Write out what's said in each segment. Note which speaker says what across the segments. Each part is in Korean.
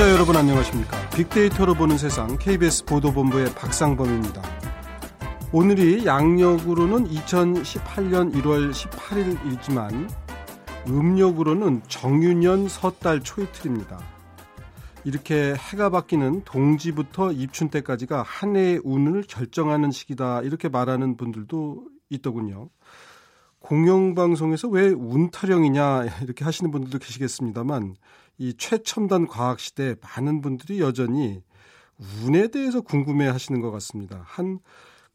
Speaker 1: 청취자 여러분 안녕하십니까? 빅데이터로 보는 세상 KBS 보도본부의 박상범입니다. 오늘이 양력으로는 2018년 1월 18일이지만 음력으로는 정유년 섣달 초이틀입니다. 이렇게 해가 바뀌는 동지부터 입춘 때까지가 한 해의 운을 결정하는 시기다 이렇게 말하는 분들도 있더군요. 공영방송에서 왜 운타령이냐 이렇게 하시는 분들도 계시겠습니다만 이 최첨단 과학 시대에 많은 분들이 여전히 운에 대해서 궁금해 하시는 것 같습니다. 한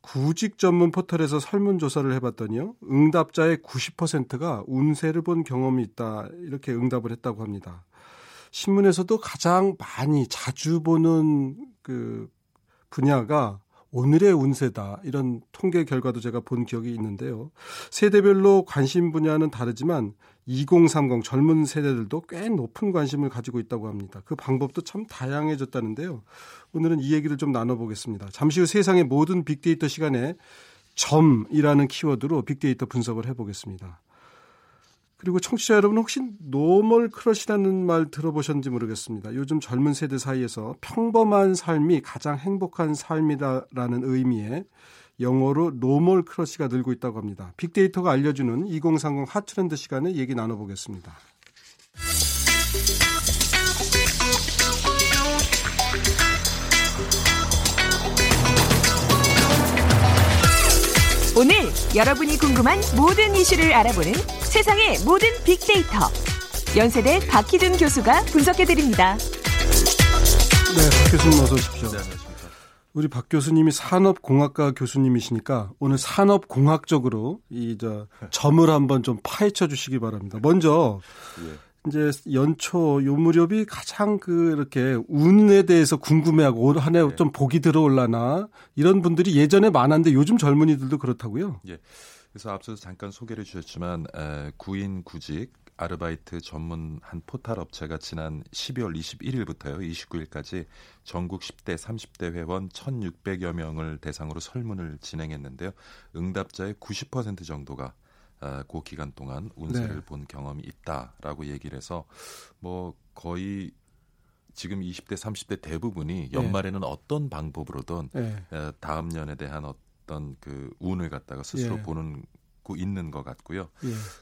Speaker 1: 구직 전문 포털에서 설문조사를 해봤더니요. 응답자의 90%가 운세를 본 경험이 있다. 이렇게 응답을 했다고 합니다. 신문에서도 가장 많이 자주 보는 그 분야가 오늘의 운세다. 이런 통계 결과도 제가 본 기억이 있는데요. 세대별로 관심 분야는 다르지만 2030 젊은 세대들도 꽤 높은 관심을 가지고 있다고 합니다. 그 방법도 참 다양해졌다는데요. 오늘은 이 얘기를 좀 나눠보겠습니다. 잠시 후 세상의 모든 빅데이터 시간에 점이라는 키워드로 빅데이터 분석을 해보겠습니다. 그리고 청취자 여러분 혹시 normal crush라는 말 들어보셨는지 모르겠습니다. 요즘 젊은 세대 사이에서 평범한 삶이 가장 행복한 삶이다라는 의미의 영어로 normal crush가 늘고 있다고 합니다. 빅데이터가 알려주는 2030 hot trend 시간에 얘기 나눠보겠습니다.
Speaker 2: 오늘 여러분이 궁금한 모든 이슈를 알아보는 세상의 모든 빅데이터. 연세대 박희준 교수가 분석해드립니다.
Speaker 1: 네, 박 교수님 어서 오십시오. 네, 안녕하십니까. 우리 박 교수님이 산업공학과 교수님이시니까 오늘 산업공학적으로 이 저 점을 한번 좀 파헤쳐 주시기 바랍니다. 먼저 예. 이제 연초 요 무렵이 가장 그 이렇게 운에 대해서 궁금해하고 올 한해 네. 좀 복이 들어올라나 이런 분들이 예전에 많았는데 요즘 젊은이들도 그렇다고요.
Speaker 3: 예. 그래서 앞서서 잠깐 소개를 주셨지만 에, 구인 구직 아르바이트 전문 한 포탈 업체가 지난 12월 21일부터요 29일까지 전국 10대 30대 회원 1,600여 명을 대상으로 설문을 진행했는데요. 응답자의 90% 정도가 아, 그 기간 동안 운세를 네. 본 경험이 있다라고 얘기를 해서 뭐 거의 지금 20대 30대 대부분이 네. 연말에는 네. 어떤 방법으로든 네. 다음 년에 대한 어떤 그 운을 갖다가 스스로 예. 보는 고 있는 것 같고요.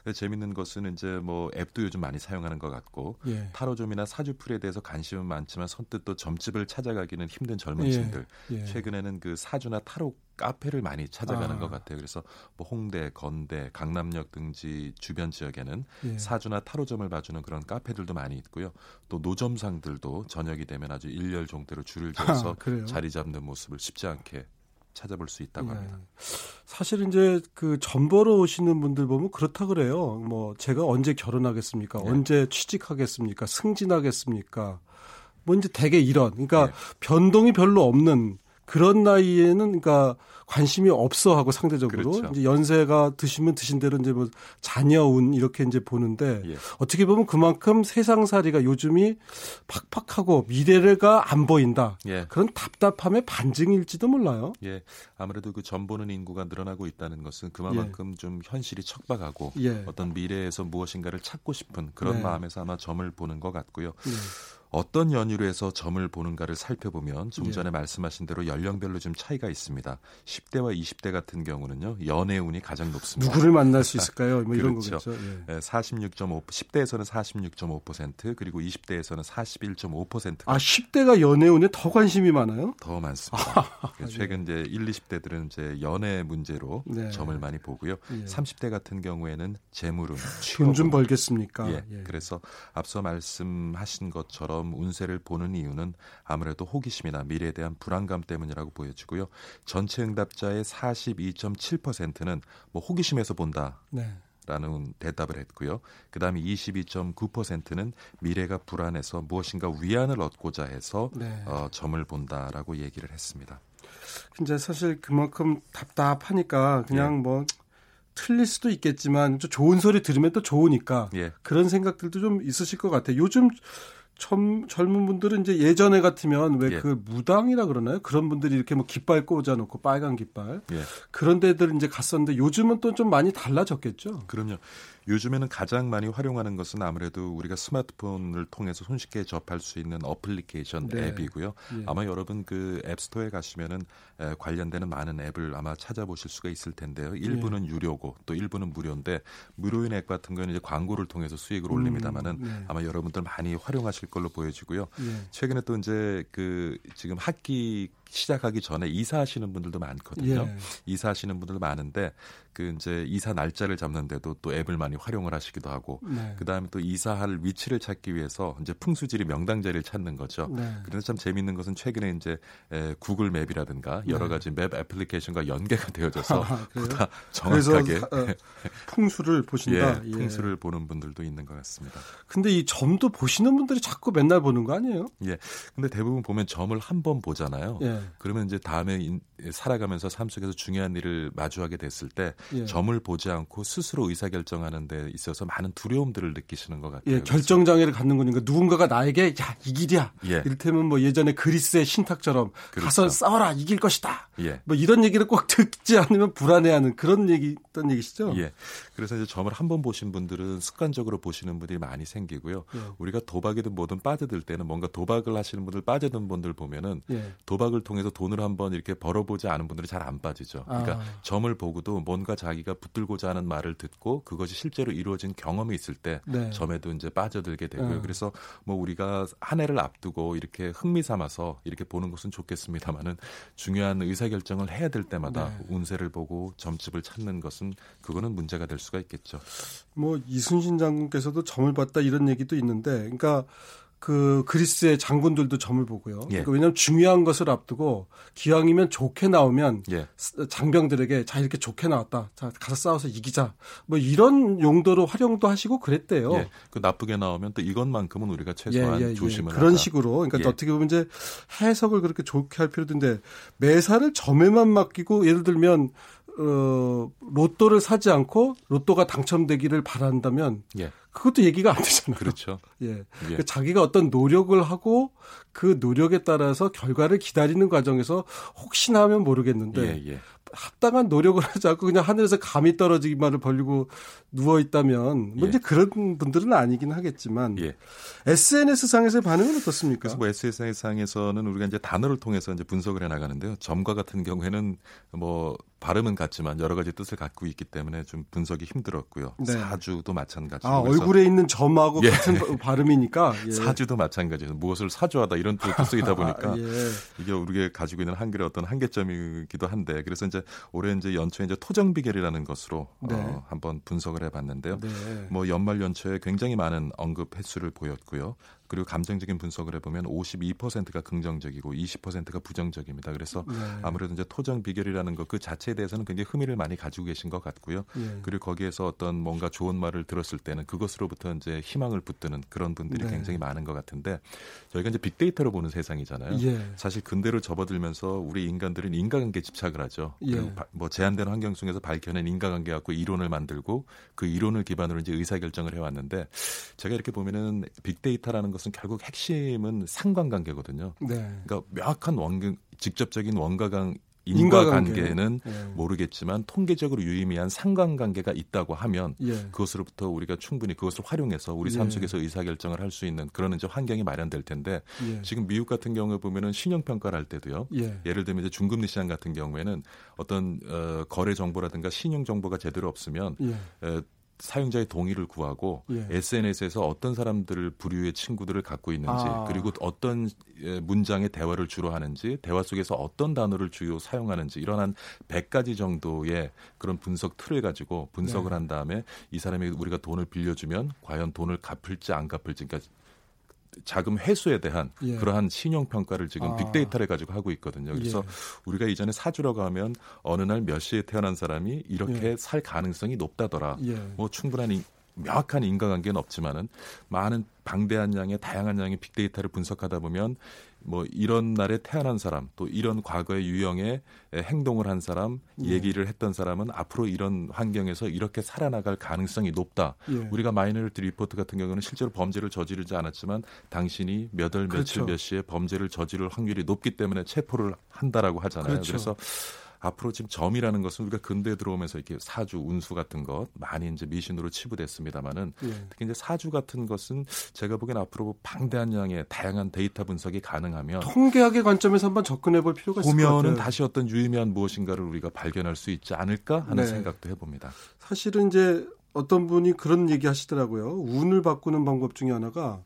Speaker 3: 예. 재밌는 것은 이제 뭐 앱도 요즘 많이 사용하는 것 같고 예. 타로점이나 사주풀에 대해서 관심은 많지만 선뜻 또 점집을 찾아가기는 힘든 젊은층들 예. 예. 최근에는 그 사주나 타로 카페를 많이 찾아가는 아. 것 같아요. 그래서 뭐 홍대, 건대, 강남역 등지 주변 지역에는 예. 사주나 타로점을 봐주는 그런 카페들도 많이 있고요. 또 노점상들도 저녁이 되면 아주 일렬 종대로 줄을 지어서 아, 자리 잡는 모습을 쉽지 않게 찾아볼 수 있다고 네. 합니다.
Speaker 1: 사실 이제 그 전보러 오시는 분들 보면 그렇다 그래요. 뭐 제가 언제 결혼하겠습니까? 네. 언제 취직하겠습니까? 승진하겠습니까? 뭐 이제 대개 이런 그러니까 네. 변동이 별로 없는 그런 나이에는 그러니까 관심이 없어 하고 상대적으로 그렇죠. 이제 연세가 드시면 드신 대로 이제 뭐 자녀운 이렇게 이제 보는데 예. 어떻게 보면 그만큼 세상살이가 요즘이 팍팍하고 미래가 안 보인다. 예. 그런 답답함의 반증일지도 몰라요.
Speaker 3: 예. 아무래도 그 전보는 인구가 늘어나고 있다는 것은 그만큼 예. 좀 현실이 척박하고 예. 어떤 미래에서 무엇인가를 찾고 싶은 그런 네. 마음에서 아마 점을 보는 것 같고요. 예. 어떤 연유로 해서 점을 보는가를 살펴보면 좀 전에 예. 말씀하신 대로 연령별로 좀 차이가 있습니다. 10대와 20대 같은 경우는요. 연애 운이 가장 높습니다.
Speaker 1: 누구를 만날 수 있을까요? 뭐 이런 그렇죠. 거겠죠.
Speaker 3: 예. 46.5 10대에서는 46.5% 그리고 20대에서는 41.5%.
Speaker 1: 아, 10대가 연애 운에 더 관심이 많아요?
Speaker 3: 더 많습니다. 아, 최근 이제 1, 20대들은 이제 연애 문제로 네. 점을 많이 보고요. 예. 30대 같은 경우에는 재물운,
Speaker 1: 돈좀 벌겠습니까?
Speaker 3: 예. 예. 그래서 앞서 말씀하신 것처럼 점 운세를 보는 이유는 아무래도 호기심이나 미래에 대한 불안감 때문이라고 보여지고요. 전체 응답자의 42.7%는 뭐 호기심에서 본다. 네. 라는 대답을 했고요. 그 다음에 22.9%는 미래가 불안해서 무엇인가 위안을 얻고자 해서 네. 어, 점을 본다라고 얘기를 했습니다.
Speaker 1: 근데 사실 그만큼 답답하니까 그냥 예. 뭐 틀릴 수도 있겠지만 좀 좋은 소리 들으면 또 좋으니까 예. 그런 생각들도 좀 있으실 것 같아요. 요즘 젊, 젊은 분들은 이제 예전에 같으면 왜그 예. 무당이라 그러나요? 그런 분들이 이렇게 뭐 깃발 꽂아 놓고 빨간 깃발 예. 그런 데들 이제 갔었는데 요즘은 또 좀 많이 달라졌겠죠.
Speaker 3: 그럼요. 요즘에는 가장 많이 활용하는 것은 아무래도 우리가 스마트폰을 통해서 손쉽게 접할 수 있는 어플리케이션 네. 앱이고요. 예. 아마 여러분 그 앱스토어에 가시면은 관련되는 많은 앱을 아마 찾아보실 수가 있을 텐데요. 일부는 예. 유료고 또 일부는 무료인데 무료인 앱 같은 경우는 이제 광고를 통해서 수익을 음, 올립니다만은 네. 아마 여러분들 많이 활용하실 걸로 보여지고요. 예. 최근에 또 이제 그 지금 학기 시작하기 전에 이사하시는 분들도 많거든요. 예. 이사하시는 분들도 많은데 그 이제 이사 날짜를 잡는데도 또 앱을 많이 활용을 하시기도 하고 네. 그다음에 또 이사할 위치를 찾기 위해서 이제 풍수지리 명당자리를 찾는 거죠. 네. 그래서 참 재미있는 것은 최근에 이제 에, 구글 맵이라든가 여러 네. 가지 맵 애플리케이션과 연계가 되어져서 아, 보다 정확하게 사, 어,
Speaker 1: 풍수를 보신다.
Speaker 3: 예, 예. 풍수를 보는 분들도 있는 것 같습니다.
Speaker 1: 근데 이 점도 보시는 분들이 자꾸 맨날 보는 거 아니에요?
Speaker 3: 예. 근데 대부분 보면 점을 한 번 보잖아요. 예. 그러면 이제 다음에 살아가면서 삶 속에서 중요한 일을 마주하게 됐을 때 예. 점을 보지 않고 스스로 의사 결정하는 데 있어서 많은 두려움들을 느끼시는 것 같아요.
Speaker 1: 예, 결정 장애를 갖는 거니까 누군가가 나에게 야 이 길이야. 예. 이를테면 뭐 예전에 그리스의 신탁처럼 그렇죠. 가서 싸워라 이길 것이다. 예. 뭐 이런 얘기를 꼭 듣지 않으면 불안해하는 그런 얘기 있던 얘기시죠.
Speaker 3: 예. 그래서 이제 점을 한 번 보신 분들은 습관적으로 보시는 분들이 많이 생기고요. 예. 우리가 도박이든 뭐든 빠져들 때는 뭔가 도박을 하시는 분들 빠져든 분들 보면은 예. 도박을 통해서 돈을 한번 이렇게 벌어보지 않은 분들이 잘 안 빠지죠. 그러니까 아. 점을 보고도 뭔가 자기가 붙들고자 하는 말을 듣고 그것이 실제로 이루어진 경험이 있을 때 네. 점에도 이제 빠져들게 되고요. 네. 그래서 뭐 우리가 한 해를 앞두고 이렇게 흥미 삼아서 이렇게 보는 것은 좋겠습니다만은 중요한 의사 결정을 해야 될 때마다 네. 운세를 보고 점집을 찾는 것은 그거는 문제가 될 수가 있겠죠.
Speaker 1: 뭐 이순신 장군께서도 점을 봤다 이런 얘기도 있는데, 그러니까 그 그리스의 장군들도 점을 보고요. 예. 그러니까 왜냐하면 중요한 것을 앞두고 기왕이면 좋게 나오면 예. 장병들에게 자 이렇게 좋게 나왔다. 자 가서 싸워서 이기자. 뭐 이런 용도로 활용도 하시고 그랬대요. 예.
Speaker 3: 그 나쁘게 나오면 또 이것만큼은 우리가 최소한 예, 예, 예. 조심을
Speaker 1: 그런 하자. 식으로. 그러니까 어떻게 보면 이제 해석을 그렇게 좋게 할 필요도 있는데 매사를 점에만 맡기고 예를 들면 어 로또를 사지 않고 로또가 당첨되기를 바란다면 예. 그것도 얘기가 안 되잖아요.
Speaker 3: 그렇죠.
Speaker 1: 예. 예. 그러니까 자기가 어떤 노력을 하고 그 노력에 따라서 결과를 기다리는 과정에서 혹시나 하면 모르겠는데 예, 예. 합당한 노력을 하지 않고 그냥 하늘에서 감이 떨어지기만을 벌리고 누워 있다면 뭐 예. 이제 그런 분들은 아니긴 하겠지만 예. SNS 상에서의 반응은 어떻습니까?
Speaker 3: 그래서 뭐 SNS 상에서는 우리가 이제 단어를 통해서 이제 분석을 해 나가는데요. 점과 같은 경우에는 뭐 발음은 같지만 여러 가지 뜻을 갖고 있기 때문에 좀 분석이 힘들었고요. 네. 사주도 마찬가지고.
Speaker 1: 아, 얼굴에 있는 점하고 예. 같은 발음이니까.
Speaker 3: 예. 사주도 마찬가지죠. 무엇을 사주하다 이런 뜻을 쓰이다 보니까 아, 예. 이게 우리가 가지고 있는 한글의 어떤 한계점이기도 한데 그래서 이제 올해 이제 연초에 이제 토정 비결이라는 것으로 네. 어, 한번 분석을 해봤는데요. 네. 뭐 연말 연초에 굉장히 많은 언급 횟수를 보였고요. 그리고 감정적인 분석을 해보면 52%가 긍정적이고 20%가 부정적입니다. 그래서 네. 아무래도 이제 토정 비결이라는 것 그 자체에 대해서는 굉장히 흥미를 많이 가지고 계신 것 같고요. 네. 그리고 거기에서 어떤 뭔가 좋은 말을 들었을 때는 그것으로부터 이제 희망을 붙드는 그런 분들이 네. 굉장히 많은 것 같은데 저희가 이제 빅데이터로 보는 세상이잖아요. 예. 사실 근대로 접어들면서 우리 인간들은 인과관계 집착을 하죠. 예. 뭐 제한된 환경 속에서 밝혀낸 인과관계 갖고 이론을 만들고 그 이론을 기반으로 이제 의사결정을 해왔는데 제가 이렇게 보면은 빅데이터라는 것은 결국 핵심은 상관관계거든요. 네. 그러니까 명확한 원근 직접적인 원가강 인과관계는 예. 모르겠지만 통계적으로 유의미한 상관관계가 있다고 하면 예. 그것으로부터 우리가 충분히 그것을 활용해서 우리 삶 예. 속에서 의사결정을 할 수 있는 그런 이제 환경이 마련될 텐데 예. 지금 미국 같은 경우에 보면은 신용평가를 할 때도요. 예. 를 들면 이제 중금리 시장 같은 경우에는 어떤 어, 거래 정보라든가 신용 정보가 제대로 없으면 에, 사용자의 동의를 구하고 예. SNS에서 어떤 사람들을 부류의 친구들을 갖고 있는지 아. 그리고 어떤 문장의 대화를 주로 하는지 대화 속에서 어떤 단어를 주요 사용하는지 이런 한 100가지 정도의 그런 분석 틀을 가지고 분석을 네. 한 다음에 이 사람이 우리가 돈을 빌려주면 과연 돈을 갚을지 안 갚을지 그러니까 자금 회수에 대한 예. 그러한 신용 평가를 지금 아. 빅데이터를 가지고 하고 있거든요. 그래서 예. 우리가 이전에 사주라고 하면 어느 날 몇 시에 태어난 사람이 이렇게 예. 살 가능성이 높다더라. 예. 뭐 충분한 인, 명확한 인과관계는 없지만은 많은 방대한 양의 다양한 양의 빅데이터를 분석하다 보면 뭐 이런 날에 태어난 사람 또 이런 과거의 유형의 행동을 한 사람 예. 얘기를 했던 사람은 앞으로 이런 환경에서 이렇게 살아나갈 가능성이 높다. 예. 우리가 Minority Report 같은 경우는 실제로 범죄를 저지르지 않았지만 당신이 몇월 며칠 그렇죠. 몇 시에 범죄를 저지를 확률이 높기 때문에 체포를 한다라고 하잖아요. 그렇죠. 그래서 앞으로 지금 점이라는 것은 우리가 근대에 들어오면서 이렇게 사주, 운수 같은 것 많이 이제 미신으로 치부됐습니다만은 예. 특히 이제 사주 같은 것은 제가 보기엔 앞으로 방대한 양의 다양한 데이터 분석이 가능하면
Speaker 1: 통계학의 관점에서 한번 접근해 볼 필요가 있을 것
Speaker 3: 같아요. 다시 어떤 유의미한 무엇인가를 우리가 발견할 수 있지 않을까 하는 네. 생각도 해봅니다.
Speaker 1: 사실은 이제 어떤 분이 그런 얘기 하시더라고요. 운을 바꾸는 방법 중에 하나가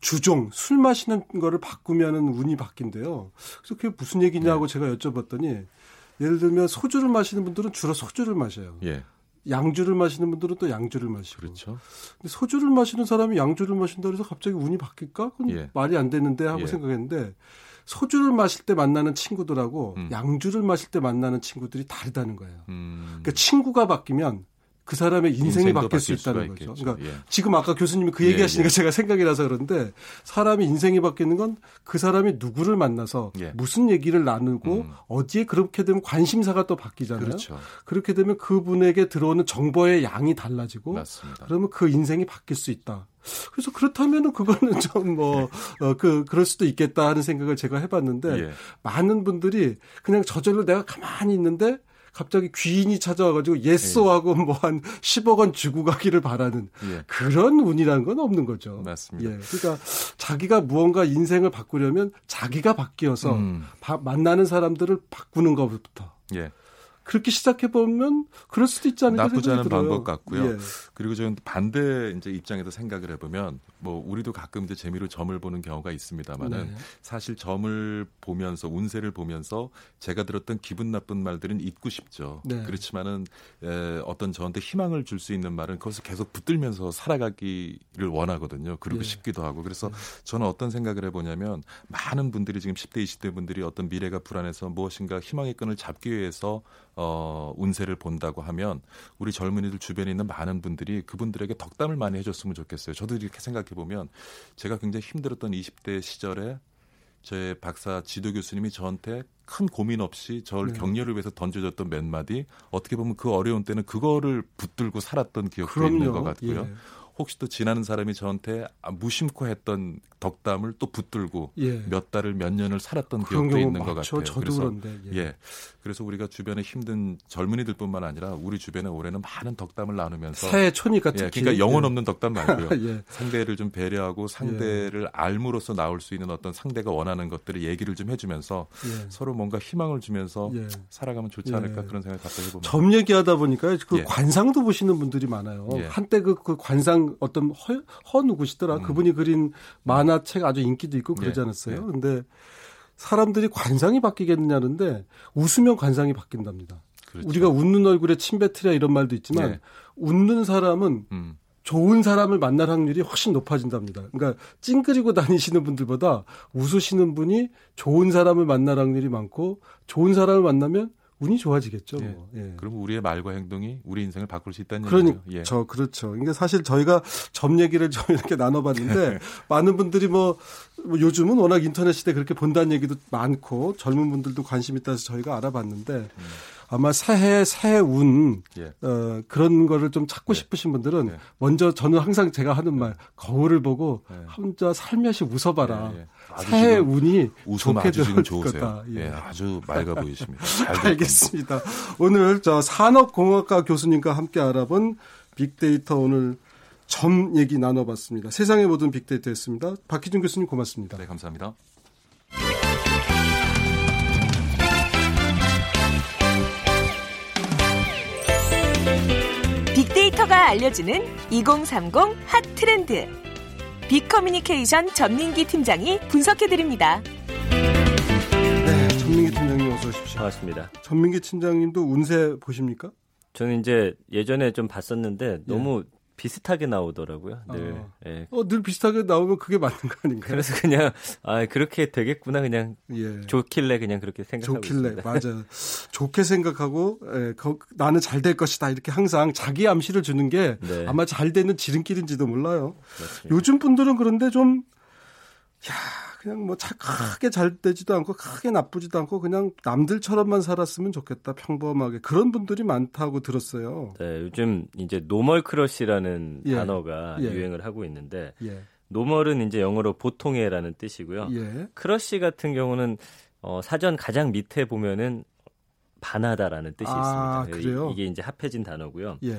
Speaker 1: 주종 술 마시는 거를 바꾸면은 운이 바뀐대요. 그래서 그게 무슨 얘기냐고 네. 제가 여쭤봤더니 예를 들면 소주를 마시는 분들은 주로 소주를 마셔요. 예. 양주를 마시는 분들은 또 양주를 마시고.
Speaker 3: 그렇죠.
Speaker 1: 근데 소주를 마시는 사람이 양주를 마신다 그래서 갑자기 운이 바뀔까? 그건 예. 말이 안 되는데 하고 예. 생각했는데 소주를 마실 때 만나는 친구들하고 음. 양주를 마실 때 만나는 친구들이 다르다는 거예요. 음. 그러니까 친구가 바뀌면 그 사람의 인생이 바뀔 수 있다는 거죠. 있겠죠. 그러니까 예. 지금 아까 교수님이 그 얘기 하시니까 예, 예. 제가 생각이 나서 그런데 사람이 인생이 바뀌는 건 그 사람이 누구를 만나서 예. 무슨 얘기를 나누고 음. 어디에 그렇게 되면 관심사가 또 바뀌잖아요. 그렇죠. 그렇게 되면 그분에게 들어오는 정보의 양이 달라지고 맞습니다. 그러면 그 인생이 바뀔 수 있다. 그래서 그렇다면은 그거는 좀 뭐, 어, 그, 그럴 수도 있겠다 하는 생각을 제가 해봤는데, 예. 많은 분들이 그냥 저절로 내가 가만히 있는데, 갑자기 귀인이 찾아와가지고 예쏘하고 예. 뭐한 10억 원 주고 가기를 바라는 예. 그런 운이라는 건 없는 거죠.
Speaker 3: 맞습니다.
Speaker 1: 예. 그러니까 자기가 무언가 인생을 바꾸려면 자기가 바뀌어서 음. 바, 만나는 사람들을 바꾸는 것부터. 예. 그렇게 시작해 보면 그럴 수도 있지 않을까
Speaker 3: 나쁘지 않은
Speaker 1: 들어요.
Speaker 3: 방법 같고요. 예. 그리고 저는 반대 이제 입장에서 생각을 해보면 뭐 우리도 가끔 이제 재미로 점을 보는 경우가 있습니다만은 네. 사실 점을 보면서 운세를 보면서 제가 들었던 기분 나쁜 말들은 잊고 싶죠. 네. 그렇지만은 에, 어떤 저한테 희망을 줄 수 있는 말은 그것을 계속 붙들면서 살아가기를 원하거든요. 그리고 예. 싶기도 하고 그래서 예. 저는 어떤 생각을 해보냐면 많은 분들이 지금 10대 20대 분들이 어떤 미래가 불안해서 무엇인가 희망의 끈을 잡기 위해서 어, 운세를 본다고 하면 우리 젊은이들 주변에 있는 많은 분들이 그분들에게 덕담을 많이 해줬으면 좋겠어요. 저도 이렇게 생각해 보면 제가 굉장히 힘들었던 20대 시절에 제 박사 지도 교수님이 저한테 큰 고민 없이 저를 네. 격려를 위해서 던져줬던 몇 마디 어떻게 보면 그 어려운 때는 그거를 붙들고 살았던 기억도 그럼요. 있는 것 같고요. 예. 혹시 또 지나는 사람이 저한테 무심코 했던 덕담을 또 붙들고 예. 몇 달을 몇 년을 살았던 기억도 있는 것 같아요.
Speaker 1: 저도 그래서 그런데,
Speaker 3: 예. 예. 그래서 우리가 주변에 힘든 젊은이들뿐만 아니라 우리 주변에 올해는 많은 덕담을 나누면서
Speaker 1: 새해 초니까
Speaker 3: 예, 그러니까 영혼 예. 없는 덕담 말고요. 예. 상대를 좀 배려하고 상대를 예. 알므로써 나올 수 있는 어떤 상대가 원하는 것들을 얘기를 좀 해주면서 서로 뭔가 희망을 주면서 살아가면 좋지 않을까 그런 생각을 갑자기 해봅니다.
Speaker 1: 점 얘기하다 보니까 그 관상도 보시는 분들이 많아요. 한때 그, 그 관상 어떤 허, 허 누구시더라 음. 그분이 그린 만화책 아주 인기도 있고 그러지 않았어요. 근데 사람들이 관상이 바뀌겠느냐는데 웃으면 관상이 바뀐답니다. 그렇죠. 우리가 웃는 얼굴에 침 뱉으랴 이런 말도 있지만 네. 웃는 사람은 음. 좋은 사람을 만날 확률이 훨씬 높아진답니다. 그러니까 찡그리고 다니시는 분들보다 웃으시는 분이 좋은 사람을 만날 확률이 많고 좋은 사람을 만나면 운이 좋아지겠죠. 예. 뭐.
Speaker 3: 예. 그럼 우리의 말과 행동이 우리 인생을 바꿀 수 있다는
Speaker 1: 그러니, 얘기죠. 예. 저 그렇죠. 그러니까 사실 저희가 점 얘기를 좀 이렇게 나눠봤는데 많은 분들이 뭐, 뭐, 요즘은 워낙 인터넷 시대 그렇게 본다는 얘기도 많고 젊은 분들도 관심 있다 해서 저희가 알아봤는데 음. 아마 새해 새해 운 예. 어, 그런 거를 좀 찾고 예. 싶으신 분들은 예. 먼저 저는 항상 제가 하는 말 거울을 보고 예. 혼자 살며시 웃어봐라. 예, 예. 새해 운이 좋게
Speaker 3: 들어올 거다. 예. 아주 맑아 보이십니다.
Speaker 1: 알겠습니다. 오늘 저 산업공학과 교수님과 함께 알아본 빅데이터 오늘 점 얘기 나눠봤습니다. 세상의 모든 빅데이터였습니다. 박희준 교수님 고맙습니다.
Speaker 3: 네, 감사합니다.
Speaker 2: 알려주는 2030 핫 트렌드. 빅커뮤니케이션 전민기 팀장이 분석해드립니다.
Speaker 1: 네, 전민기 팀장님 어서 오십시오.
Speaker 4: 반갑습니다.
Speaker 1: 전민기 팀장님도 운세 보십니까?
Speaker 4: 저는 이제 예전에 좀 봤었는데 너무 예. 비슷하게 나오더라고요. 늘.
Speaker 1: 어. 예. 어, 늘 비슷하게 나오면 그게 맞는 거 아닌가요?
Speaker 4: 그래서 그냥 아 그렇게 되겠구나 그냥 예. 좋길래 그냥 그렇게 생각하고 좋길래 있습니다.
Speaker 1: 맞아. 좋게 생각하고 예, 거, 나는 잘 될 것이다 이렇게 항상 자기 암시를 주는 게 네. 아마 잘 되는 지름길인지도 몰라요. 그렇습니다. 요즘 분들은 그런데 좀 야, 그냥 뭐 크게 잘 되지도 않고 크게 나쁘지도 않고 그냥 남들처럼만 살았으면 좋겠다 평범하게 그런 분들이 많다고 들었어요.
Speaker 4: 네, 요즘 이제 normal crush라는 예. 단어가 예. 유행을 하고 있는데 예. normal은 이제 영어로 보통의라는 뜻이고요. 예. crush 같은 경우는 어, 사전 가장 밑에 보면은 반하다라는 뜻이
Speaker 1: 아,
Speaker 4: 있습니다.
Speaker 1: 그래요?
Speaker 4: 이게 이제 합해진 단어고요.
Speaker 1: 예.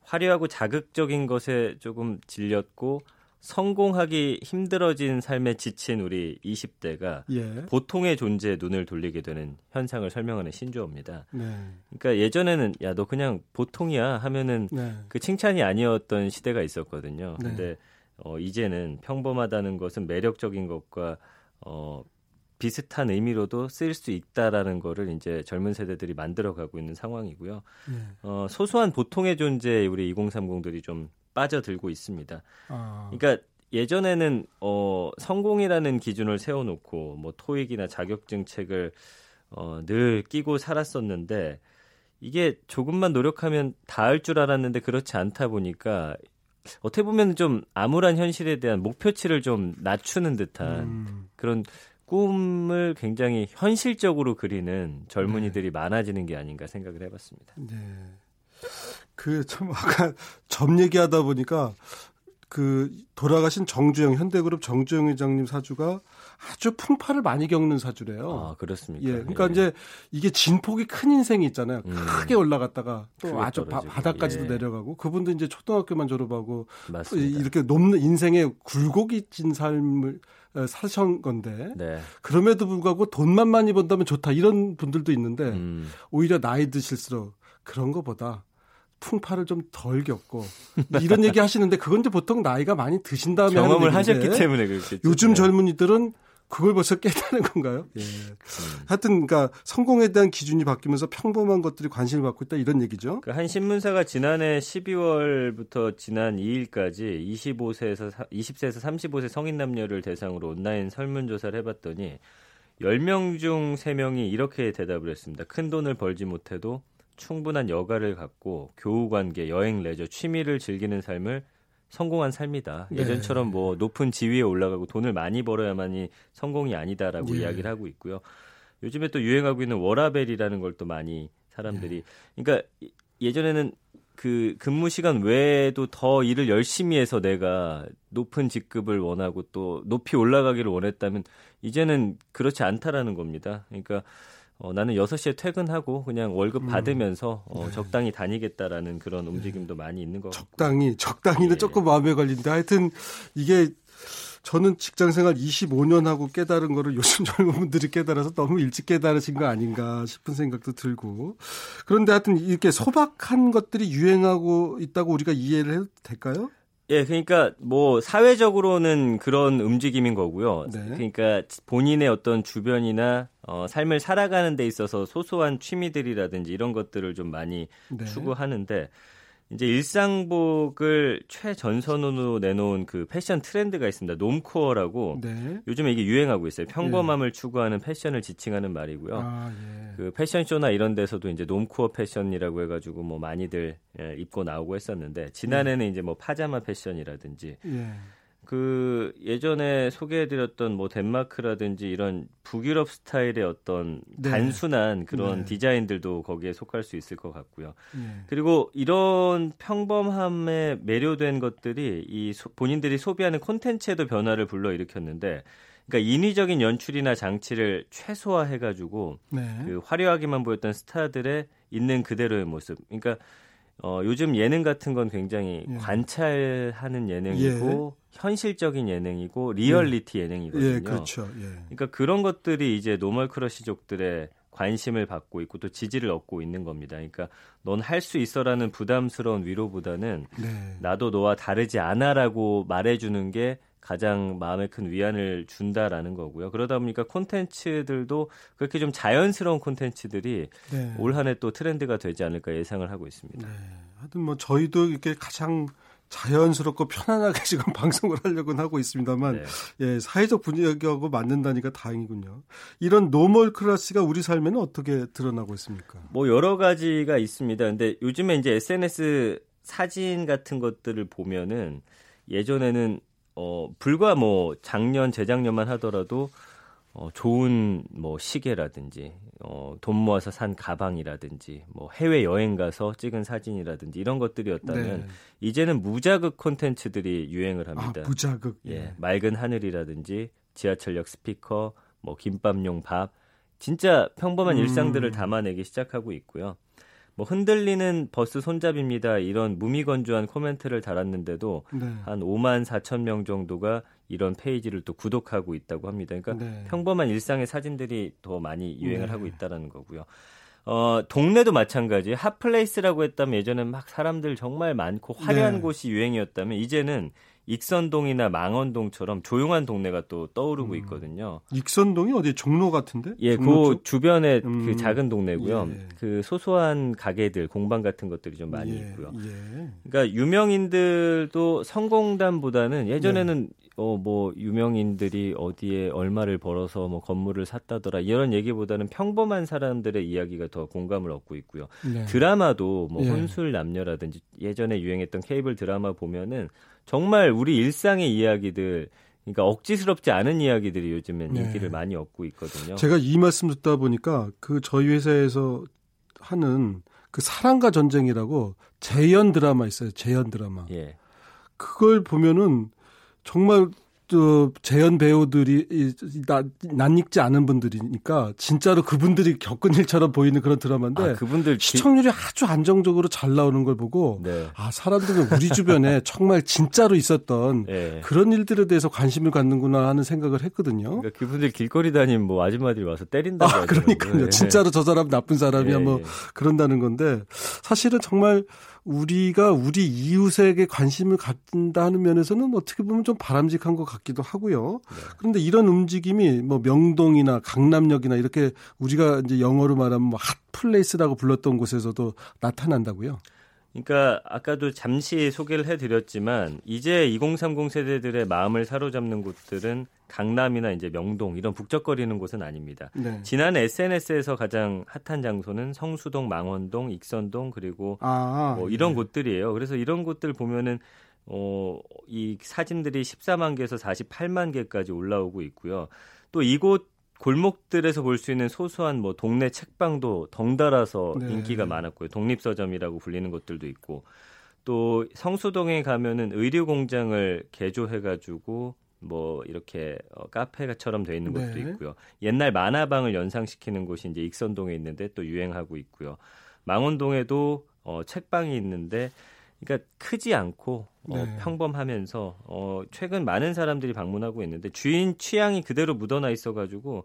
Speaker 4: 화려하고 자극적인 것에 조금 질렸고 성공하기 힘들어진 삶에 지친 우리 20대가
Speaker 1: 예.
Speaker 4: 보통의 존재에 눈을 돌리게 되는 현상을 설명하는 신조어입니다.
Speaker 1: 네.
Speaker 4: 그러니까 예전에는 야 너 그냥 보통이야 하면은
Speaker 1: 네.
Speaker 4: 그 칭찬이 아니었던 시대가 있었거든요.
Speaker 1: 네.
Speaker 4: 근데 어 이제는 평범하다는 것은 매력적인 것과 어 비슷한 의미로도 쓰일 수 있다라는 거를 이제 젊은 세대들이 만들어 가고 있는 상황이고요.
Speaker 1: 예.
Speaker 4: 어, 소소한 보통의 존재에 우리 2030들이 좀 빠져들고 있습니다.
Speaker 1: 아.
Speaker 4: 그러니까 예전에는 어, 성공이라는 기준을 세워놓고 뭐 토익이나 자격증 책을 어, 늘 끼고 살았었는데 이게 조금만 노력하면 닿을 줄 알았는데 그렇지 않다 보니까 어떻게 보면 좀 암울한 현실에 대한 목표치를 좀 낮추는 듯한
Speaker 1: 음.
Speaker 4: 그런 꿈을 굉장히 현실적으로 그리는 젊은이들이 많아지는 게 아닌가 생각을 해봤습니다.
Speaker 1: 네. 그 참 아까 점 얘기하다 보니까 그 돌아가신 정주영 현대그룹 정주영 회장님 사주가 아주 풍파를 많이 겪는 사주래요.
Speaker 4: 아 그렇습니까?
Speaker 1: 예, 그러니까 이제 이게 진폭이 큰 인생이 있잖아요.
Speaker 4: 음.
Speaker 1: 크게 올라갔다가 또 아주 바,
Speaker 4: 떨어지고,
Speaker 1: 바닥까지도
Speaker 4: 예.
Speaker 1: 내려가고 그분도 이제 초등학교만 졸업하고
Speaker 4: 맞습니다.
Speaker 1: 이렇게 높는 인생의 굴곡이 진 삶을 어, 사신 건데
Speaker 4: 네.
Speaker 1: 그럼에도 불구하고 돈만 많이 번다면 좋다 이런 분들도 있는데
Speaker 4: 음.
Speaker 1: 오히려 나이 드실수록 그런 거보다 풍파를 좀 덜 겪고 이런 얘기 하시는데 그건 이제 보통 나이가 많이 드신 다음에
Speaker 4: 경험을 하셨기 때문에 그렇겠죠.
Speaker 1: 요즘
Speaker 4: 네.
Speaker 1: 젊은이들은 그걸 벌써 깨닫는 건가요? 예. 하여튼 그러니까 성공에 대한 기준이 바뀌면서 평범한 것들이 관심을 받고 있다 이런 얘기죠.
Speaker 4: 그 한 신문사가 지난해 12월부터 지난 2일까지 25세에서 20세에서 35세 성인 남녀를 대상으로 온라인 설문 조사를 해 봤더니 10명 중 3명이 이렇게 대답을 했습니다. 큰 돈을 벌지 못해도 충분한 여가를 갖고 교우 관계, 여행, 레저, 취미를 즐기는 삶을 성공한 삶이다.
Speaker 1: 네.
Speaker 4: 예전처럼 뭐 높은 지위에 올라가고 돈을 많이 벌어야만이 성공이 아니다라고
Speaker 1: 예.
Speaker 4: 이야기를 하고 있고요. 요즘에 또 유행하고 있는 워라벨이라는 걸 또 많이 사람들이 그러니까 예전에는 그 근무 시간 외에도 더 일을 열심히 해서 내가 높은 직급을 원하고 또 높이 올라가기를 원했다면 이제는 그렇지 않다라는 겁니다. 그러니까 어, 나는 6시에 퇴근하고 그냥 월급 받으면서 어, 적당히 다니겠다라는 그런 움직임도 많이 있는 것 같고.
Speaker 1: 적당히 적당히는
Speaker 4: 예.
Speaker 1: 조금 마음에 걸린데 하여튼 이게 저는 직장 생활 25년 하고 깨달은 거를 요즘 젊은 분들이 깨달아서 너무 일찍 깨달으신 거 아닌가 싶은 생각도 들고 그런데 하여튼 이렇게 소박한 것들이 유행하고 있다고 우리가 이해를 해도 될까요?
Speaker 4: 예, 그러니까 뭐 사회적으로는 그런 움직임인 거고요.
Speaker 1: 네.
Speaker 4: 그러니까 본인의 어떤 주변이나 어, 삶을 살아가는 데 있어서 소소한 취미들이라든지 이런 것들을 좀 많이
Speaker 1: 네.
Speaker 4: 추구하는데 이제 일상복을 최전선으로 내놓은 그 패션 트렌드가 있습니다. 놈코어라고
Speaker 1: 네.
Speaker 4: 요즘에 이게 유행하고 있어요. 평범함을 추구하는 패션을 지칭하는 말이고요.
Speaker 1: 아, 예.
Speaker 4: 그 패션쇼나 이런 데서도 이제 놈코어 패션이라고 해가지고 뭐 많이들 예, 입고 나오고 했었는데 지난해는 이제 뭐 파자마 패션이라든지
Speaker 1: 예.
Speaker 4: 그 예전에 소개해드렸던 뭐 덴마크라든지 이런 북유럽 스타일의 어떤
Speaker 1: 네.
Speaker 4: 단순한 그런
Speaker 1: 네.
Speaker 4: 디자인들도 거기에 속할 수 있을 것 같고요.
Speaker 1: 예.
Speaker 4: 그리고 이런 평범함에 매료된 것들이 이 소- 본인들이 소비하는 콘텐츠에도 변화를 불러일으켰는데, 그러니까 인위적인 연출이나 장치를 최소화해가지고
Speaker 1: 네.
Speaker 4: 그 화려하게만 보였던 스타들의 있는 그대로의 모습. 그러니까 어, 요즘 예능 같은 건 굉장히
Speaker 1: 예.
Speaker 4: 관찰하는 예능이고 현실적인 예능이고 리얼리티 예능이거든요.
Speaker 1: 예, 그렇죠. 예.
Speaker 4: 그러니까 그런 것들이 이제 normal crush족들의 관심을 받고 있고 또 지지를 얻고 있는 겁니다. 그러니까 넌 할 수 있어라는 부담스러운 위로보다는
Speaker 1: 네.
Speaker 4: 나도 너와 다르지 않아라고 말해주는 게 가장 마음에 큰 위안을 준다라는 거고요. 그러다 보니까 콘텐츠들도 그렇게 좀 자연스러운 콘텐츠들이
Speaker 1: 네.
Speaker 4: 올 한해 또 트렌드가 되지 않을까 예상을 하고 있습니다.
Speaker 1: 네. 하여튼 뭐 저희도 이렇게 가장 자연스럽고 편안하게 지금 방송을 하려고는 하고 있습니다만
Speaker 4: 네.
Speaker 1: 예, 사회적 분위기하고 맞는다니까 다행이군요. 이런 normal crush가 우리 삶에는 어떻게 드러나고 있습니까?
Speaker 4: 뭐 여러 가지가 있습니다. 근데 요즘에 이제 SNS 사진 같은 것들을 보면은 예전에는 어 불과 뭐 작년 재작년만 하더라도 어 좋은 뭐 시계라든지 어 돈 모아서 산 가방이라든지 뭐 해외 여행 가서 찍은 사진이라든지 이런 것들이었다면
Speaker 1: 네.
Speaker 4: 이제는 무자극 콘텐츠들이 유행을
Speaker 1: 아,
Speaker 4: 합니다.
Speaker 1: 무자극.
Speaker 4: 예, 맑은 하늘이라든지 지하철역 스피커, 뭐 김밥용 밥 진짜 평범한
Speaker 1: 음.
Speaker 4: 일상들을 담아내기 시작하고 있고요. 뭐 흔들리는 버스 손잡입니다. 이런 무미건조한 코멘트를 달았는데도
Speaker 1: 네.
Speaker 4: 한 5만 4천 명 정도가 이런 페이지를 또 구독하고 있다고 합니다. 그러니까
Speaker 1: 네.
Speaker 4: 평범한 일상의 사진들이 더 많이 유행을
Speaker 1: 네.
Speaker 4: 하고 있다라는 거고요. 어, 동네도 마찬가지. hot place라고 했다면 예전엔 막 사람들 정말 많고 화려한
Speaker 1: 네.
Speaker 4: 곳이 유행이었다면 이제는 익선동이나 망원동처럼 조용한 동네가 또 떠오르고
Speaker 1: 음.
Speaker 4: 있거든요.
Speaker 1: 익선동이 어디 종로 같은데?
Speaker 4: 예,
Speaker 1: 종로
Speaker 4: 그
Speaker 1: 쪽?
Speaker 4: 주변에
Speaker 1: 음.
Speaker 4: 그 작은 동네고요.
Speaker 1: 예.
Speaker 4: 그 소소한 가게들, 공방 같은 것들이 좀 많이
Speaker 1: 예,
Speaker 4: 있고요.
Speaker 1: 예.
Speaker 4: 그러니까 유명인들도 성공담보다는 예전에는
Speaker 1: 네.
Speaker 4: 어 뭐 유명인들이 어디에 얼마를 벌어서 뭐 건물을 샀다더라 이런 얘기보다는 평범한 사람들의 이야기가 더 공감을 얻고 있고요.
Speaker 1: 네.
Speaker 4: 드라마도 뭐
Speaker 1: 예.
Speaker 4: 혼술 남녀라든지 예전에 유행했던 케이블 드라마 보면은 정말 우리 일상의 이야기들 그러니까 억지스럽지 않은 이야기들이 요즘엔
Speaker 1: 네.
Speaker 4: 인기를 많이 얻고 있거든요.
Speaker 1: 제가 이 말씀 듣다 보니까 그 저희 회사에서 하는 그 사랑과 전쟁이라고 재연 드라마 있어요. 재연 드라마.
Speaker 4: 예.
Speaker 1: 그걸 보면은 정말 저 재연 배우들이 낯익지 않은 분들이니까 진짜로 그분들이 겪은 일처럼 보이는 그런 드라마인데
Speaker 4: 아, 그분들 기-
Speaker 1: 시청률이 아주 안정적으로 잘 나오는 걸 보고
Speaker 4: 네.
Speaker 1: 아 사람들은 우리 주변에 정말 진짜로 있었던
Speaker 4: 예.
Speaker 1: 그런 일들에 대해서 관심을 갖는구나 하는 생각을 했거든요.
Speaker 4: 그러니까 그분들 길거리 다니면 뭐 아줌마들이 와서 때린다고
Speaker 1: 아. 그러니까요.
Speaker 4: 예.
Speaker 1: 진짜로 저 사람 나쁜 사람이야
Speaker 4: 예,
Speaker 1: 뭐
Speaker 4: 예.
Speaker 1: 그런다는 건데 사실은 정말 우리가 우리 이웃에게 관심을 갖는다 하는 면에서는 어떻게 보면 좀 바람직한 것 같기도 하고요.
Speaker 4: 네.
Speaker 1: 그런데 이런 움직임이 뭐 명동이나 강남역이나 이렇게 우리가 이제 영어로 말하면 뭐 hot place라고 불렀던 곳에서도 나타난다고요.
Speaker 4: 그러니까 아까도 잠시 소개를 해드렸지만 이제 2030 세대들의 마음을 사로잡는 곳들은 강남이나 이제 명동 이런 북적거리는 곳은 아닙니다.
Speaker 1: 네.
Speaker 4: 지난 SNS에서 가장 핫한 장소는 성수동, 망원동, 익선동 그리고
Speaker 1: 아,
Speaker 4: 뭐 이런
Speaker 1: 예.
Speaker 4: 곳들이에요. 그래서 이런 곳들 보면은 어, 이 사진들이 14만 개에서 48만 개까지 올라오고 있고요. 또 이곳 골목들에서 볼 수 있는 소소한 뭐 동네 책방도 덩달아서
Speaker 1: 네.
Speaker 4: 인기가 많았고요. 독립서점이라고 불리는 곳들도 있고 또 성수동에 가면은 의류 공장을 개조해 가지고 뭐 이렇게 어, 카페처럼 돼 있는 곳도
Speaker 1: 네.
Speaker 4: 있고요. 옛날 만화방을 연상시키는 곳이 이제 익선동에 있는데 또 유행하고 있고요. 망원동에도 어, 책방이 있는데 그러니까 크지 않고 어,
Speaker 1: 네.
Speaker 4: 평범하면서 어, 최근 많은 사람들이 방문하고 있는데 주인 취향이 그대로 묻어나 있어가지고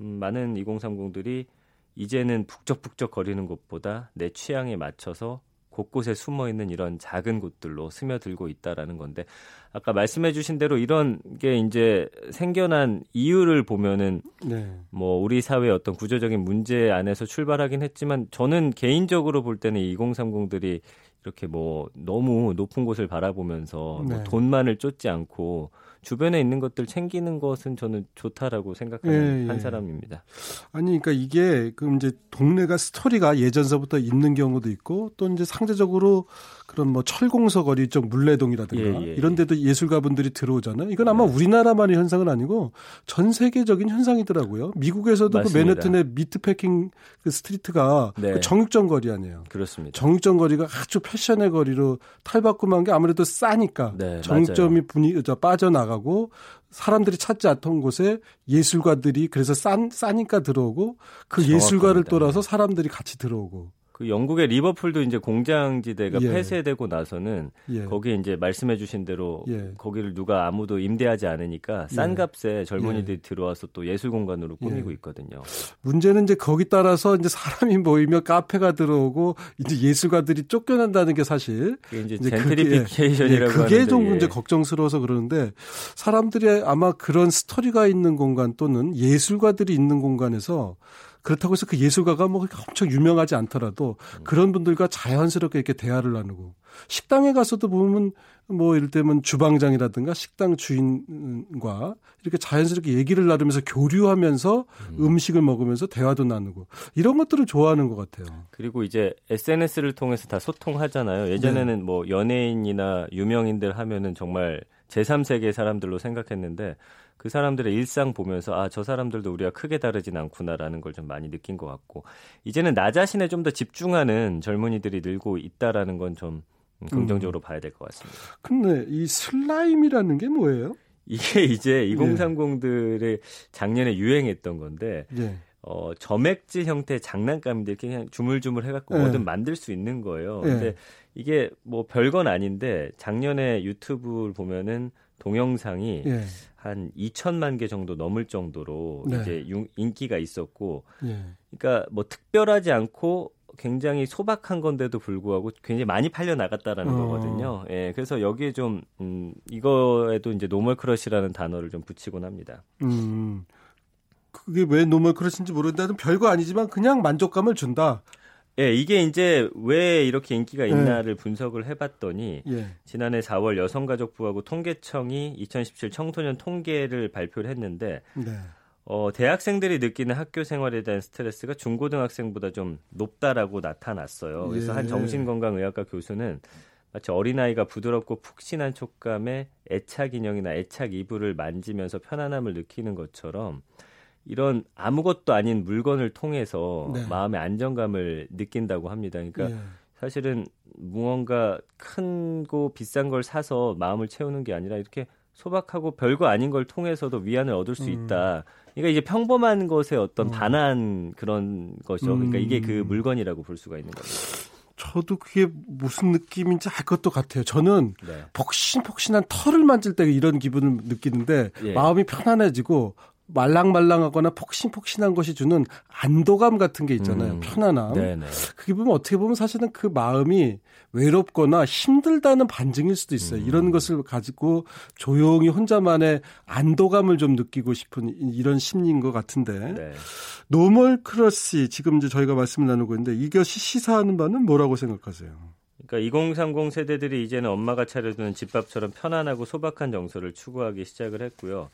Speaker 4: 음, 많은 2030들이 이제는 북적북적 거리는 곳보다 내 취향에 맞춰서 곳곳에 숨어 있는 이런 작은 곳들로 스며들고 있다라는 건데 아까 말씀해 주신 대로 이런 게 이제 생겨난 이유를 보면은
Speaker 1: 네.
Speaker 4: 뭐 우리 사회의 어떤 구조적인 문제 안에서 출발하긴 했지만 저는 개인적으로 볼 때는 2030들이 이렇게 뭐 너무 높은 곳을 바라보면서 뭐
Speaker 1: 네.
Speaker 4: 돈만을 쫓지 않고 주변에 있는 것들 챙기는 것은 저는 좋다라고 생각하는
Speaker 1: 예, 예.
Speaker 4: 한 사람입니다.
Speaker 1: 아니, 그러니까 이게 그 이제 동네가 스토리가 예전서부터 있는 경우도 있고 또 이제 상대적으로 그런 뭐 철공서 거리 쪽 물레동이라든가
Speaker 4: 예, 예,
Speaker 1: 이런 데도 예술가분들이 들어오잖아요. 이건 아마 우리나라만의 현상은 아니고 전 세계적인 현상이더라고요. 미국에서도 그
Speaker 4: 맞습니다.
Speaker 1: 맨해튼의 미트패킹 그 스트리트가
Speaker 4: 네.
Speaker 1: 그 정육점 거리 아니에요.
Speaker 4: 그렇습니다.
Speaker 1: 정육점 거리가 아주 패션의 거리로 탈바꿈한 게 아무래도 싸니까
Speaker 4: 네,
Speaker 1: 정육점이 분위 저 빠져나가고 사람들이 찾지 않던 곳에 예술가들이 그래서 싼 싸니까 들어오고 그
Speaker 4: 정확합니다.
Speaker 1: 예술가를 따라서 사람들이 같이 들어오고
Speaker 4: 그 영국의 리버풀도 이제 공장지대가
Speaker 1: 예.
Speaker 4: 폐쇄되고 나서는
Speaker 1: 예.
Speaker 4: 거기에 이제 말씀해주신 대로
Speaker 1: 예.
Speaker 4: 거기를 누가 아무도 임대하지 않으니까 싼
Speaker 1: 예.
Speaker 4: 값에 젊은이들이 들어와서 또 예술 공간으로 꾸미고
Speaker 1: 예.
Speaker 4: 있거든요.
Speaker 1: 문제는 이제 거기 따라서 이제 사람이 모이면 카페가 들어오고 이제 예술가들이 쫓겨난다는 게 사실
Speaker 4: 그게 이제
Speaker 1: 이제
Speaker 4: 젠트리피케이션이라고
Speaker 1: 그게, 그게 좀
Speaker 4: 예.
Speaker 1: 이제 걱정스러워서 그러는데 사람들이 아마 그런 스토리가 있는 공간 또는 예술가들이 있는 공간에서 그렇다고 해서 그 예술가가 뭐 엄청 유명하지 않더라도
Speaker 4: 음.
Speaker 1: 그런 분들과 자연스럽게 이렇게 대화를 나누고 식당에 가서도 보면 뭐 이를테면 주방장이라든가 식당 주인과 이렇게 자연스럽게 얘기를 나누면서 교류하면서 음. 식을 먹으면서 대화도 나누고 이런 것들을 좋아하는 것 같아요.
Speaker 4: 그리고 이제 SNS를 통해서 다 소통하잖아요. 예전에는
Speaker 1: 네.
Speaker 4: 뭐 연예인이나 유명인들 하면은 정말 제3세계 사람들로 생각했는데 그 사람들의 일상 보면서 아, 저 사람들도 우리가 크게 다르진 않구나라는 걸 좀 많이 느낀 것 같고 이제는 나 자신에 좀 더 집중하는 젊은이들이 늘고 있다라는 건좀
Speaker 1: 음.
Speaker 4: 긍정적으로 봐야 될 것 같습니다.
Speaker 1: 근데 이 슬라임이라는 게 뭐예요?
Speaker 4: 이게 이제 2030들의 작년에 유행했던 건데
Speaker 1: 예.
Speaker 4: 어, 점액질 형태의 장난감인데 이렇게 그냥 주물주물 해갖고
Speaker 1: 네.
Speaker 4: 뭐든 만들 수 있는 거예요.
Speaker 1: 네.
Speaker 4: 근데 이게 뭐 별건 아닌데 작년에 유튜브를 보면은 동영상이
Speaker 1: 예.
Speaker 4: 한 2천만 개 정도 넘을 정도로
Speaker 1: 네.
Speaker 4: 이제 유- 인기가 있었고,
Speaker 1: 예.
Speaker 4: 그러니까 뭐 특별하지 않고 굉장히 소박한 건데도 불구하고 굉장히 많이 팔려 나갔다라는
Speaker 1: 어.
Speaker 4: 거거든요. 예, 그래서 여기에 좀 음, 이거에도 이제 normal crush라는 단어를 좀 붙이곤 합니다.
Speaker 1: 음. 그게 왜 normal crush인지 모르겠는데 별거 아니지만 그냥 만족감을 준다.
Speaker 4: 예, 이게 이제 왜 이렇게 인기가
Speaker 1: 네.
Speaker 4: 있나를 분석을 해봤더니
Speaker 1: 예.
Speaker 4: 지난해 4월 여성가족부하고 통계청이 2017 청소년 통계를 발표를 했는데
Speaker 1: 네.
Speaker 4: 어, 대학생들이 느끼는 학교 생활에 대한 스트레스가 중고등학생보다 좀 높다라고 나타났어요. 그래서
Speaker 1: 예.
Speaker 4: 한 정신건강의학과 교수는 마치 어린아이가 부드럽고 푹신한 촉감의 애착 인형이나 애착 이불을 만지면서 편안함을 느끼는 것처럼 이런 아무것도 아닌 물건을 통해서
Speaker 1: 네.
Speaker 4: 마음의 안정감을 느낀다고 합니다. 그러니까
Speaker 1: 예.
Speaker 4: 사실은 무언가 큰고 비싼 걸 사서 마음을 채우는 게 아니라 이렇게 소박하고 별거 아닌 걸 통해서도 위안을 얻을 수
Speaker 1: 음.
Speaker 4: 있다. 그러니까 이제 평범한 것에 어떤
Speaker 1: 음.
Speaker 4: 반한 그런 거죠. 그러니까 이게 그
Speaker 1: 음.
Speaker 4: 물건이라고 볼 수가 있는 겁니다.
Speaker 1: 저도 그게 무슨 느낌인지 알 것도 같아요. 저는
Speaker 4: 네.
Speaker 1: 폭신폭신한 털을 만질 때 이런 기분을 느끼는데
Speaker 4: 예.
Speaker 1: 마음이 편안해지고 말랑말랑하거나 폭신폭신한 것이 주는 안도감 같은 게 있잖아요.
Speaker 4: 음.
Speaker 1: 편안함.
Speaker 4: 네네.
Speaker 1: 그게 보면 어떻게 보면 사실은 그 마음이 외롭거나 힘들다는 반증일 수도 있어요.
Speaker 4: 음.
Speaker 1: 이런 것을 가지고 조용히 혼자만의 안도감을 좀 느끼고 싶은 이- 이런 심리인 것 같은데
Speaker 4: 네.
Speaker 1: normal crush 지금 이제 저희가 말씀을 나누고 있는데 이것이 시사하는 바는 뭐라고 생각하세요?
Speaker 4: 그러니까 2030 세대들이 이제는 엄마가 차려주는 집밥처럼 편안하고 소박한 정서를 추구하기 시작을 했고요.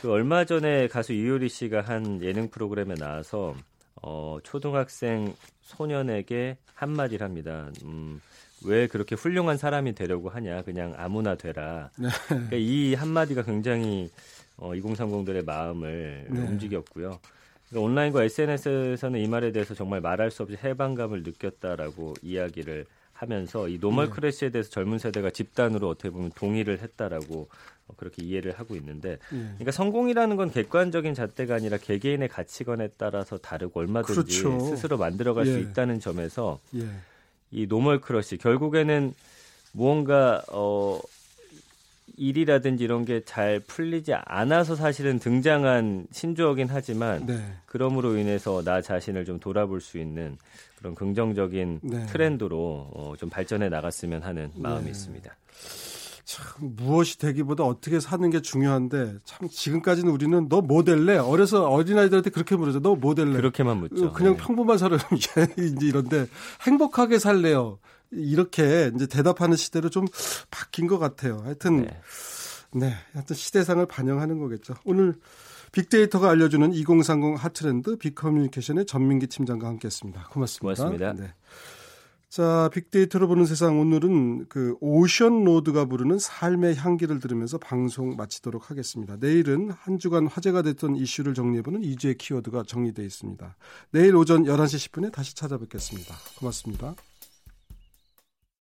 Speaker 4: 그 얼마 전에 가수 이효리 씨가 한 예능 프로그램에 나와서 어, 초등학생 소년에게 한마디를 합니다. 음, 왜 그렇게 훌륭한 사람이 되려고 하냐? 그냥 아무나 되라.
Speaker 1: 네.
Speaker 4: 그러니까 이 한마디가 굉장히 어, 2030들의 마음을
Speaker 1: 네.
Speaker 4: 움직였고요. 그러니까 온라인과 SNS에서는 이 말에 대해서 정말 말할 수 없이 해방감을 느꼈다라고 이야기를 하면서 이 normal
Speaker 1: 네.
Speaker 4: crush에 대해서 젊은 세대가 집단으로 어떻게 보면 동의를 했다라고 어, 그렇게 이해를 하고 있는데
Speaker 1: 예.
Speaker 4: 그러니까 성공이라는 건 객관적인 잣대가 아니라 개개인의 가치관에 따라서 다르고 얼마든지
Speaker 1: 그렇죠.
Speaker 4: 스스로 만들어갈 수
Speaker 1: 예.
Speaker 4: 있다는 점에서
Speaker 1: 예.
Speaker 4: 이 normal crush 결국에는 무언가 어 일이라든지 이런 게 잘 풀리지 않아서 사실은 등장한 신조어긴 하지만
Speaker 1: 네.
Speaker 4: 그럼으로 인해서 나 자신을 좀 돌아볼 수 있는 그런 긍정적인
Speaker 1: 네.
Speaker 4: 트렌드로 어, 좀 발전해 나갔으면 하는 마음이
Speaker 1: 네.
Speaker 4: 있습니다.
Speaker 1: 참 무엇이 되기보다 어떻게 사는 게 중요한데 참 지금까지는 우리는 너 뭐 될래? 어려서 어린아이들한테 그렇게 물어서 너 뭐 될래?
Speaker 4: 그렇게만 묻죠.
Speaker 1: 어, 그냥
Speaker 4: 네.
Speaker 1: 평범한 사람 이제 이런데 행복하게 살래요. 이렇게 이제 대답하는 시대로 좀 바뀐 것 같아요. 하여튼
Speaker 4: 네.
Speaker 1: 네, 하여튼 시대상을 반영하는 거겠죠. 오늘 빅데이터가 알려주는 2030 핫트렌드 빅커뮤니케이션의 전민기 팀장과 함께했습니다. 고맙습니다.
Speaker 4: 고맙습니다.
Speaker 1: 네. 자, 빅데이터로 보는 세상 오늘은 그 오션 로드가 부르는 삶의 향기를 들으면서 방송 마치도록 하겠습니다. 내일은 한 주간 화제가 됐던 이슈를 정리해보는 이주의 키워드가 정리되어 있습니다. 내일 오전 11시 10분에 다시 찾아뵙겠습니다. 고맙습니다.